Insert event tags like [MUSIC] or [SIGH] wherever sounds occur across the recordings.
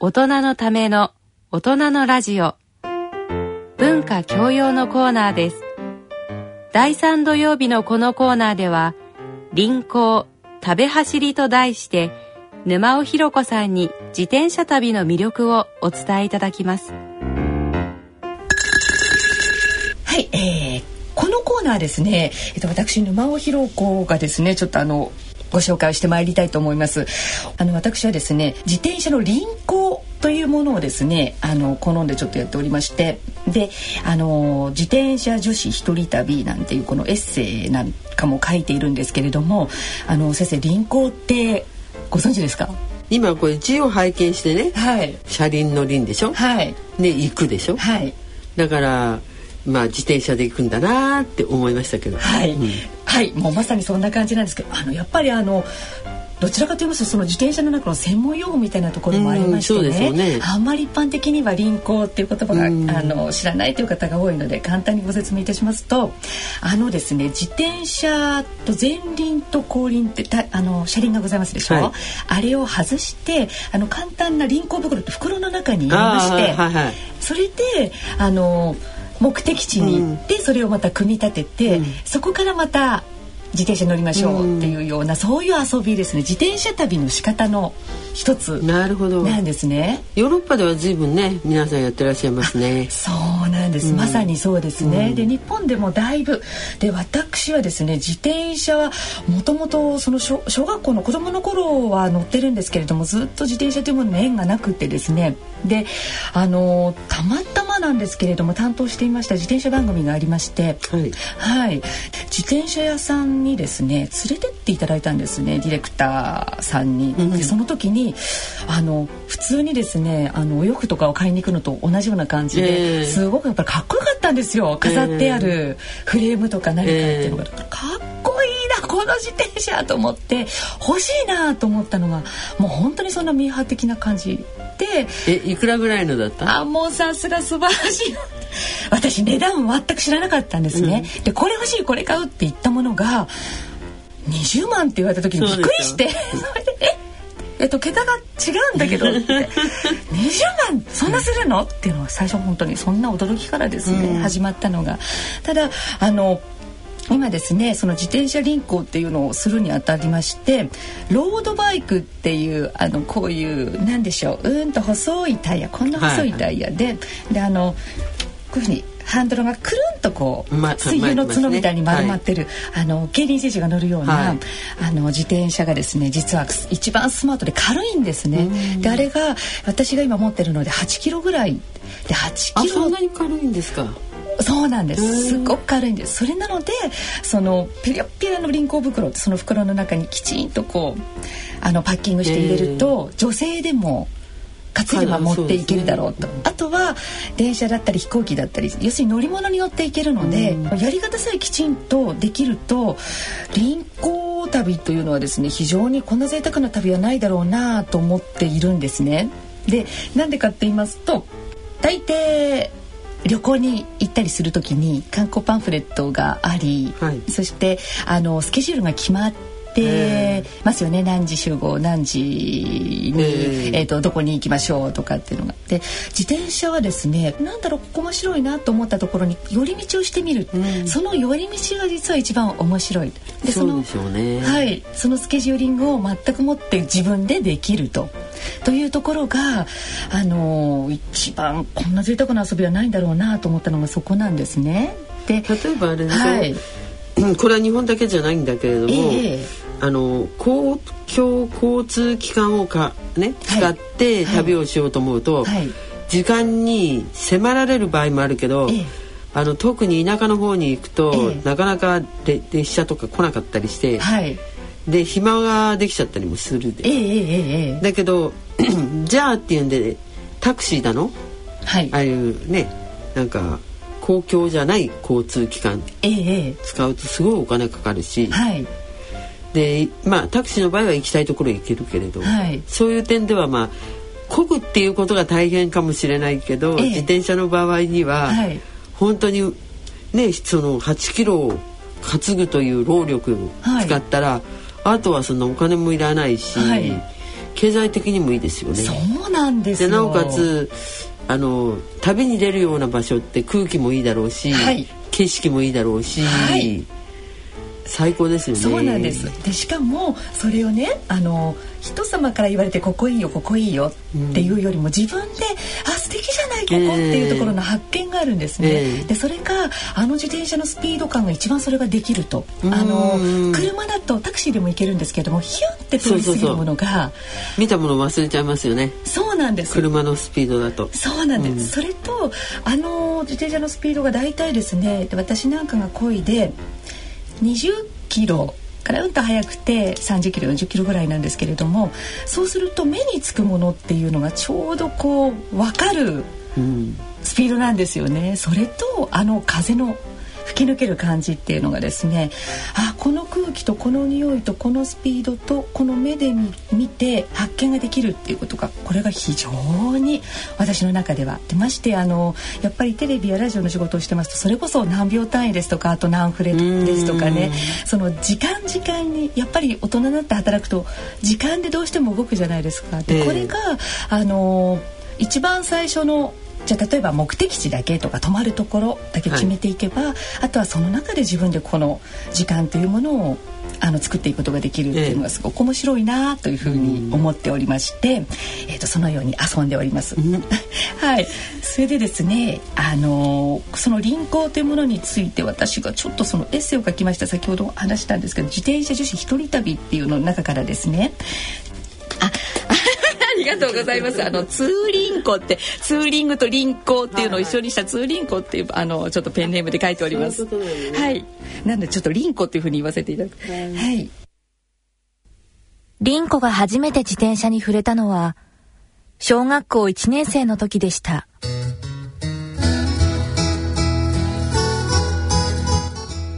大人のための大人のラジオ。文化教養のコーナーです。第3土曜日のこのコーナーでは臨行食べ走りと題して沼尾ひろ子さんに自転車旅の魅力をお伝えいただきます。はい、えー、このコーナーですね、えっと、私沼尾ひろ子がですねちょっとあのご紹介をしてまいりたいと思います。あの私はですね自転車の輪行というものをですねあの好んでちょっとやっておりましてであの自転車女子一人旅なんていうこのエッセイなんかも書いているんですけれどもあの先生輪行ってご存知ですか？今これ字を拝見してね、はい、車輪の輪でしょ、はい、で行くでしょ、はい、だからまあ自転車で行くんだなって思いましたけど。はい、うん。はい、もうまさにそんな感じなんですけど、あのやっぱりあの。どちらかと言いますとその自転車の中の専門用語みたいなところもありましてね,、ね。あんまり一般的には輪行っていう言葉が、うん。あの知らないという方が多いので簡単にご説明いたしますとあのですね自転車と前輪と後輪ってたあの車輪がございますでしょ、はい。あれを外してあの簡単な輪行袋って袋の中に入れまして、はいはいそれであの目的地に行って、それをまた組み立てて、うん。そこからまた自転車乗りましょうっていうような、そういう遊びですね。自転車旅の仕方の一つ。なるほど。なんですね。ヨーロッパでは随分ね皆さんやってらっしゃいますね。そうなんです、うん。まさにそうですね、うん。で日本でもだいぶ。で私はですね自転車はもともとその小小学校の子供の頃は乗ってるんですけれどもずっと自転車というものに縁がなくてですね。であのたまたまなんですけれども担当していました自転車番組がありまして。はい。はい、自転車屋さんにですね連れてっていただいたんですねディレクターさんに。うん。でその時にあの普通にですねあのお洋服とかを買いに行くのと同じような感じで、ええ。すごくやっぱりかっこよかったんですよ。飾ってあるフレームとか何かっていうのが、えかっこいいなこの自転車と思って欲しいなと思ったのがもう本当にそんなミーハー的な感じで。えいくらぐらいのだった？あもうさすが素晴らしい。私値段全く知らなかったんですね、でこれ欲しいこれ買うって言ったものが20万って言われた時にびっくりして。そ [LAUGHS] れでええっと桁が違うんだけどって。[LAUGHS] 20万そんなするの？っていうのは最初本当にそんな驚きからですね、うん。始まったのが。ただあの今ですねその自転車輪行っていうのをするにあたりましてロードバイクっていうあのこういうなんでしょううんと細いタイヤこんな細い。タイヤで、であのこういうふうにハンドルがくるんとこう、ま水牛の角みたいに丸まってる、あの競輪選手が乗るような、はい。あの自転車がですね実は一番スマートで軽いんですね。であれが私が今持ってるので8キロぐらいで8あキロ。そんなに軽いんですか？そうなんです。すっごく軽いんです。それなので、そのピラッピラの輪行袋ってその袋の中にきちんとこうあのパッキングして入れると、女性でも担いでば持っていけるだろうと。あとは電車だったり飛行機だったり、要するに乗り物に乗っていけるので、やり方さえきちんとできると輪行旅というのはですね、非常にこんな贅沢な旅はないだろうなと思っているんですね。で、なんでかって言いますと、大抵旅行に行ったりするときに観光パンフレットがあり、はいそしてあのスケジュールが決まってますよね、何時集合何時に、えええー、とどこに行きましょうとかっていうのが。で自転車はですねなんだろうここ面白いなと思ったところに寄り道をしてみる、うん。その寄り道が実は一番面白い。でそうでしょうね。はい、そのスケジューリングを全くもって自分でできると。というところが、あの一番こんな贅沢な遊びはないんだろうなと思ったのがそこなんですね。で、例えばあれでしょ、はい、うんこれは日本だけじゃないんだけれども、ええあの公共交通機関をか、ね、はい。使って旅をしようと思うと、はい、時間に迫られる場合もあるけど、ええ。あの特に田舎の方に行くと、ええ。なかなかで列車とか来なかったりして、はい、で暇ができちゃったりもするで、だけど [CLEARS THROAT] じゃあっていうんでタクシーだの？はい。あ、あいうねなんか公共じゃない交通機関使うとすごいお金かかるしえ、はい、でまあタクシーの場合は行きたいところへ行けるけれど、はい。そういう点ではまあ漕ぐっていうことが大変かもしれないけど、ええ。自転車の場合には、はい。本当にねその8キロを担ぐという労力を使ったら、あとはそのお金もいらないし、はい。経済的にもいいですよね。そうなんですでなおかつあの旅に出るような場所って空気もいいだろうし、はい。景色もいいだろうし、はい最高ですよね。そうなんです。でしかもそれをねあの人様から言われてここいいよここいいよっていうよりも自分で、あ素敵じゃないここっていうところの発見があるんですね。ええでそれがあの自転車のスピード感が一番それができると。うんあの車だとタクシーでも行けるんですけどもヒュンって通り過ぎるものが見たもの忘れちゃいますよね。そうなんです。車のスピードだと。そうなんです、うんそれとあの自転車のスピードが大体ですねで私なんかが漕いで20キロからうんと速くて30キロ40キロぐらいなんですけれどもそうすると目につくものっていうのがちょうどこう分かるうん。スピードなんですよねそれとあの風の吹き抜ける感じっていうのがですねあこの空気とこの匂いとこのスピードとこの目で見見て発見ができるっていうことがこれが非常に私の中ではでましてあのやっぱりテレビやラジオの仕事をしてますとそれこそ何秒単位ですとかあと何フレですとかねその時間時間にやっぱり大人になって働くと時間でどうしても動くじゃないですか。ええでこれがあの一番最初のじゃあ例えば目的地だけとか泊まるところだけ決めていけば、あとはその中で自分でこの時間というものをあの作っていくことができるっていうのがすごく面白いなというふうに思っておりまして、えー、とそのように遊んでおります。[LAUGHS] はい、それでですね、あのーその輪行というものについて私がちょっとそのエッセイを書きました。先ほど話したんですけど自転車女子一人旅っていうのの中からですねりがとうございます。あのツーリンコってツーリングと輪行っていうのを一緒にしたツーリンコっていうあのちょっとペンネームで書いております。はい。なのでちょっと輪行っていうふうに言わせていただく。はい。リンコが初めて自転車に触れたのは、小学校1年生の時でした。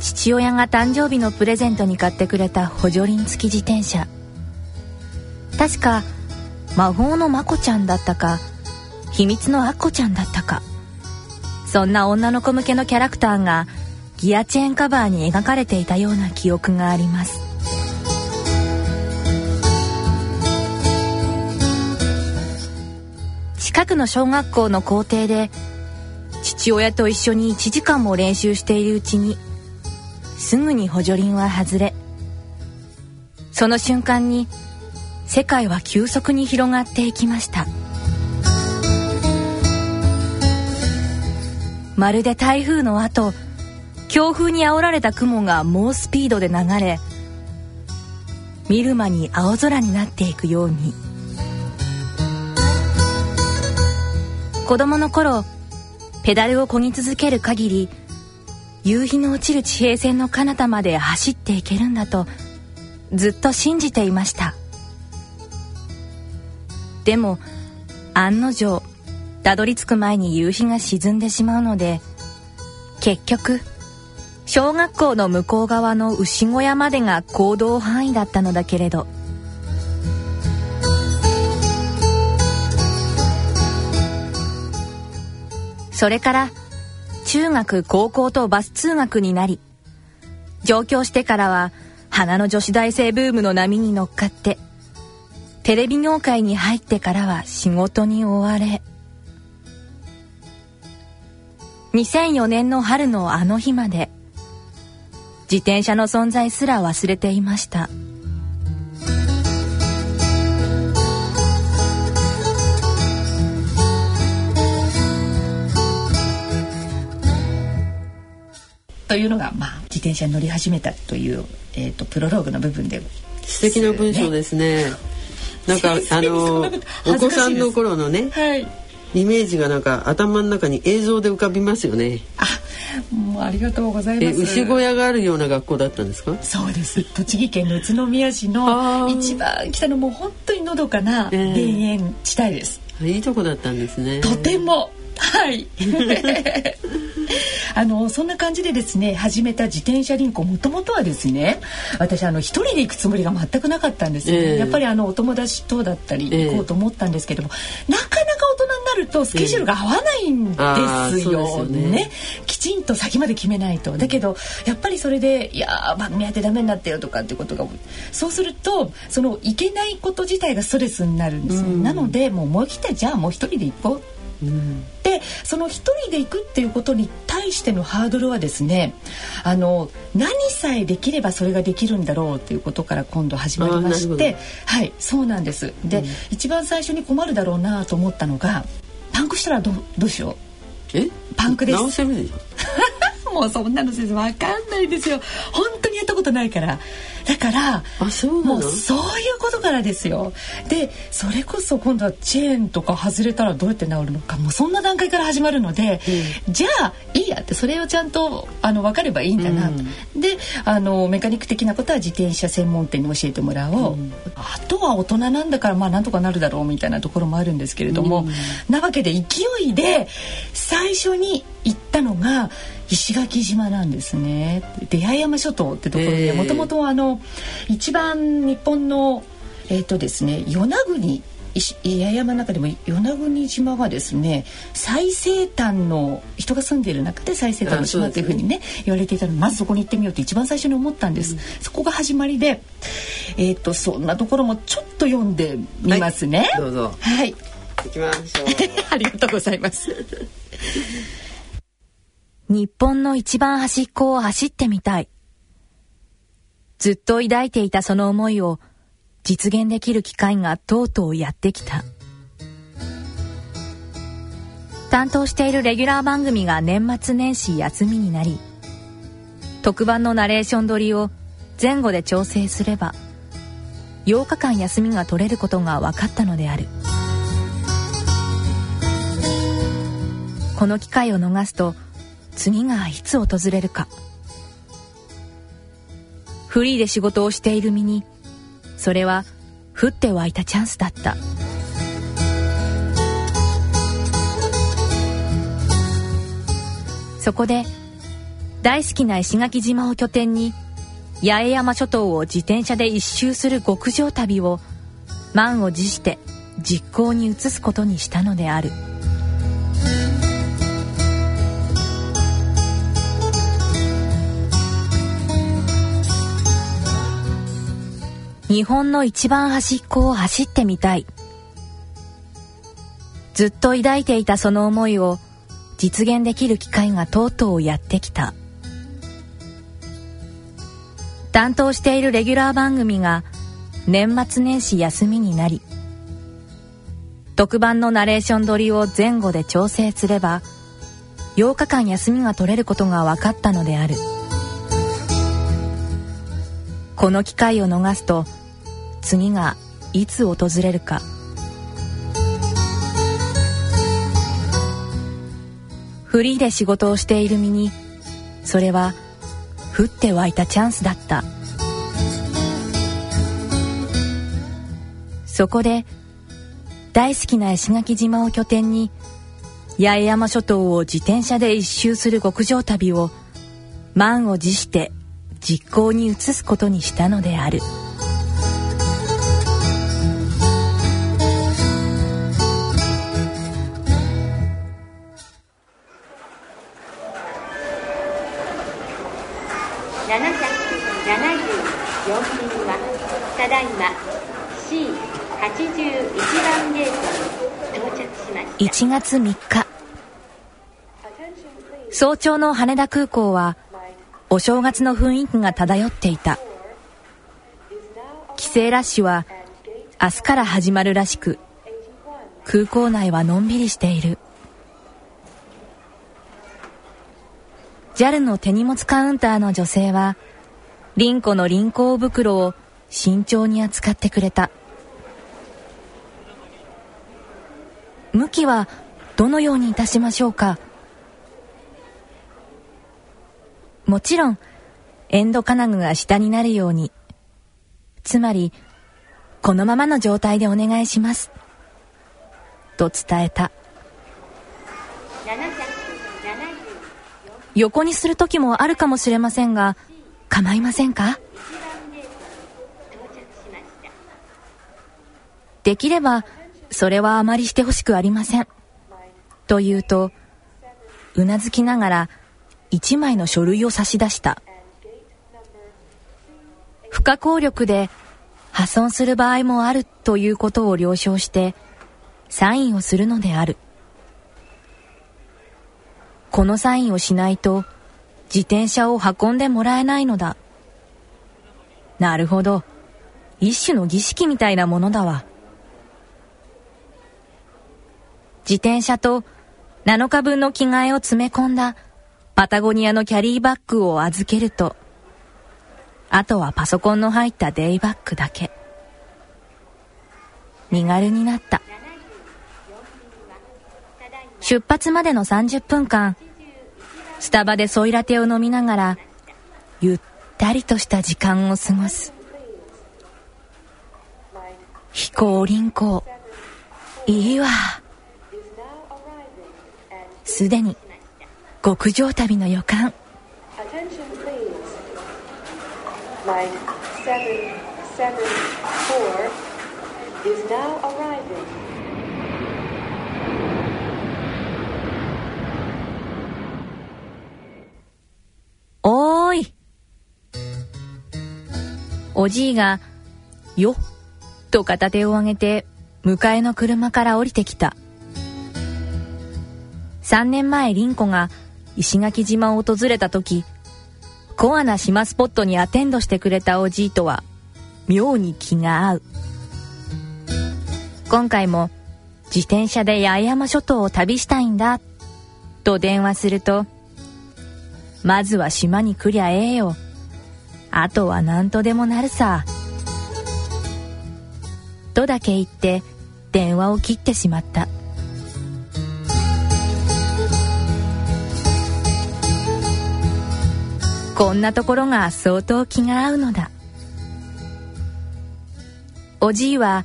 父親が誕生日のプレゼントに買ってくれた補助輪付き自転車。確か、魔法のまこちゃんだったか、秘密のアッコちゃんだったか。そんな女の子向けのキャラクターがギアチェーンカバーに描かれていたような記憶があります。近くの小学校の校庭で父親と一緒に1時間も練習しているうちにすぐに補助輪は外れその瞬間に世界は急速に広がっていきました。まるで台風の後強風に煽られた雲が猛スピードで流れ見る間に青空になっていくように。子供の頃ペダルを漕ぎ続ける限り夕日の落ちる地平線の彼方まで走っていけるんだとずっと信じていました。でも案の定たどり着く前に夕日が沈んでしまうので結局小学校の向こう側の牛小屋までが行動範囲だったのだけれど。それから中学高校とバス通学になり上京してからは花の女子大生ブームの波に乗っかってテレビ業界に入ってからは仕事に追われ。2004年の春のあの日まで自転車の存在すら忘れていました。というのがまあ自転車に乗り始めたというえっ、とプロローグの部分で素敵な文章ですね。なんか [LAUGHS] あのお子さんの頃のねはい。イメージがなんか頭の中に映像で浮かびますよね。あ、もうありがとうございえます。牛小屋があるような学校だったんですか？そうです。栃木県の宇都宮市の一番北のもう本当にのどかな田ええ園地帯です。いいとこだったんですね。とてもはい。[LAUGHS] あのそんな感じでですね始めた自転車輪行もともとはですね私あの一人で行くつもりが全くなかったんですよ、ね。ええ。やっぱりあのお友達とだったりええ。行こうと思ったんですけども、なかなかお大人になるとスケジュールが合わないんですよ,、うん、ね、ね、きちんと先まで決めないと。だけどやっぱりそれでいや番組やってダメになってよとかってことがそうするとそのいけないこと自体がストレスになるんですよ、うん、なのでもう思い切ってじゃあもう一人で行こううん、でその一人で行くっていうことに対してのハードルはですねあの何さえできればそれができるんだろうということから今度始まりましてはいそうなんです。で、うん、一番最初に困るだろうなと思ったのがパンクしたらどどうしよう？え？パンクです。直せるもうそんなの先生わかんないですよ。本当にやったことないからだからあそうもうそういうことからですよ。でそれこそ今度はチェーンとか外れたらどうやって治るのかもうそんな段階から始まるので、うん、じゃあいいやってそれをちゃんとあの分かればいいんだな、うん、であのメカニック的なことは自転車専門店に教えてもらおう、うん、あとは大人なんだからまあなんとかなるだろうみたいなところもあるんですけれども、なわけで勢いで最初に行ったのが石垣島なんですね。出会山諸島ってところでもともとあの一番日本のえっ、ー、とですね与那国八重山の中でも与那国島がですね最西端の人が住んでいる中で最西端の島というふうにね、ね、言われていたの。でまずそこに行ってみようって一番最初に思ったんです、うん、そこが始まりでえっ、ー、とそんなところもちょっと読んでみますね、はい、どうぞ。はい。行きましょう。[LAUGHS] ありがとうございます日本の一番端っこを走ってみたい。ずっと抱いていたその思いを実現できる機会がとうとうやってきた。担当しているレギュラー番組が年末年始休みになり、特番のナレーション撮りを前後で調整すれば、8日間休みが取れることが分かったのである。この機会を逃すと、次がいつ訪れるかフリーで仕事をしている身にそれは降って湧いたチャンスだったそこで大好きな石垣島を拠点に八重山諸島を自転車で一周する極上旅を満を持して実行に移すことにしたのである。日本の一番端っこを走ってみたい。ずっと抱いていたその思いを実現できる機会がとうとうやってきた。担当しているレギュラー番組が年末年始休みになり、特番のナレーション撮りを前後で調整すれば、8日間休みが取れることが分かったのである。この機会を逃すと、次がいつ訪れるかフリーで仕事をしている身にそれは降って湧いたチャンスだったそこで大好きな石垣島を拠点に八重山諸島を自転車で一周する極上旅を満を持して実行に移すことにしたのである。1月3日。早朝の羽田空港はお正月の雰囲気が漂っていた。帰省ラッシュは明日から始まるらしく空港内はのんびりしている。JAL の手荷物カウンターの女性はリンコの輪行袋を慎重に扱ってくれた。向きはどのようにいたしましょうか？もちろんエンド金具が下になるように。つまりこのままの状態でお願いします。と伝えた。横にする時もあるかもしれませんが構いませんか？できればそれはあまりしてほしくありません。と言うと、うなずきながら一枚の書類を差し出した。不可抗力で破損する場合もあるということを了承して、サインをするのである。このサインをしないと、自転車を運んでもらえないのだ。なるほど。一種の儀式みたいなものだわ。自転車と7日分の着替えを詰め込んだパタゴニアのキャリーバッグを預けると、あとはパソコンの入ったデイバッグだけ。身軽になった。出発までの30分間、スタバでソイラテを飲みながら、ゆったりとした時間を過ごす。飛行輪行。いいわ。すでに極上旅の予感。おーいおじいが、よっと片手を上げて、迎えの車から降りてきた。3年前リンコが石垣島を訪れた時、コアな島スポットにアテンドしてくれたおじいとは、妙に気が合う。今回も自転車で八重山諸島を旅したいんだ、と電話すると、まずは島に来りゃええよ。あとは何とでもなるさ。とだけ言って電話を切ってしまった。こんなところが相当気が合うのだ。おじいは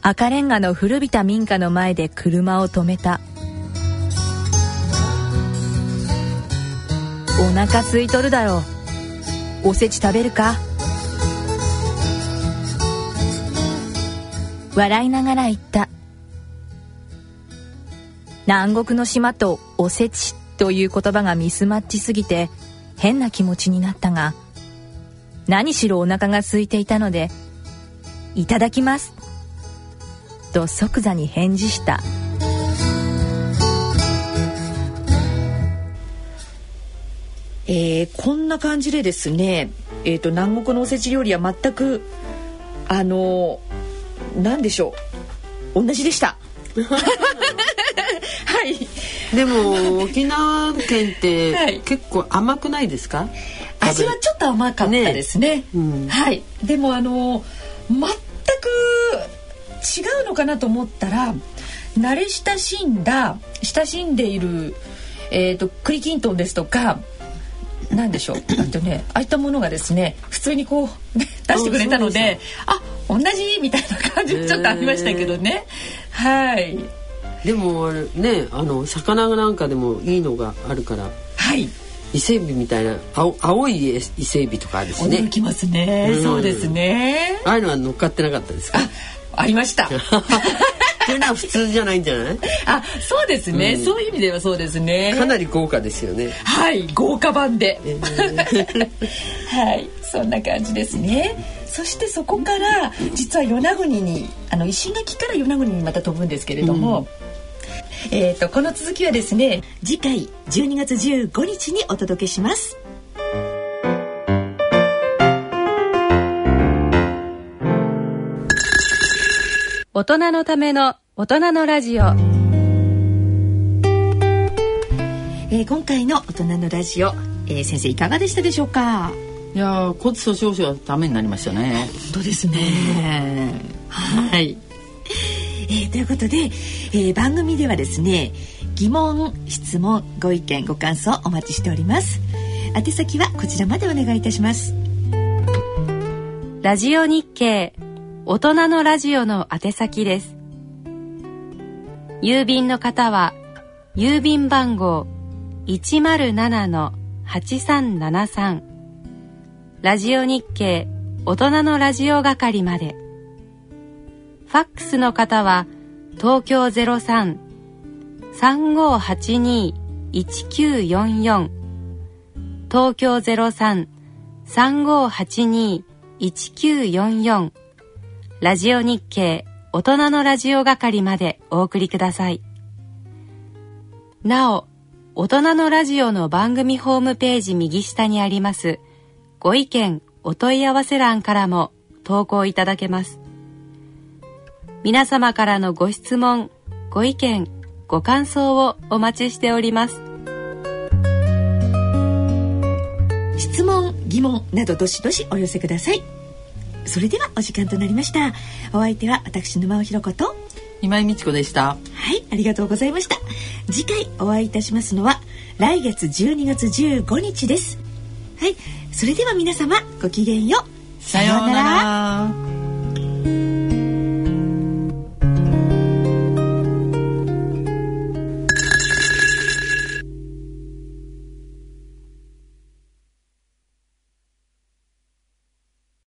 赤レンガの古びた民家の前で車を止めた。お腹空いとるだろう。おせち食べるか笑いながら言った。南国の島とおせちという言葉がミスマッチすぎて変な気持ちになったが、何しろお腹が空いていたので、いただきます。と即座に返事した。えー、こんな感じでですね、えーと、南国のおせち料理は全くあの何でしょう同じでした。はい。でも沖縄県って結構甘くないですか、味はちょっと甘かったですね、ねうん、はい。でもあの全く違うのかなと思ったら慣れ親しんだ親しんでいるえーと、栗きんとんですとかなんでしょう？あとねああいったものがですね普通にこう、出してくれたのであ同じみたいな感じちょっとありましたけどねはい。でもねあの魚なんかでもいいのがあるから。はい。伊勢海老みたいな青青い伊勢海老とかあるしね。驚きますね、うん、そうですね。ああいうのは乗っかってなかったですか？ありました [LAUGHS] っていうのは普通じゃないんじゃない？あそうですね、うん、そういう意味ではそうですね。かなり豪華ですよね。はい豪華版で、えー、[LAUGHS] はいそんな感じですね。そしてそこから実は与那国にあの石垣から与那国にまた飛ぶんですけれども、うん、えっ、とこの続きはですね次回12月15日にお届けします大人のための大人のラジオ、えー、今回の大人のラジオ、えー、先生いかがでしたでしょうか？いや骨粗しょう症はためになりましたね。本当ですね。はい、えー、ということで、えー、番組ではですね疑問質問ご意見ご感想お待ちしております。宛先はこちらまでお願いいたします。ラジオ日経大人のラジオの宛先です。郵便の方は、郵便番号107-8373ラジオ日経大人のラジオ係まで。ファックスの方は東京03-3582-1944東京03-3582-1944ラジオ日経大人のラジオ係までお送りください。なお、大人のラジオの番組ホームページ右下にありますご意見お問い合わせ欄からも投稿いただけます。皆様からのご質問、ご意見、ご感想をお待ちしております。質問、疑問などどしどしお寄せください。それではお時間となりました。お相手は私沼尾ひろ子と今井美智子でした。はい、ありがとうございました。次回お会いいたしますのは来月12月15日です。はい、それでは皆様ごきげんよう。さようなら。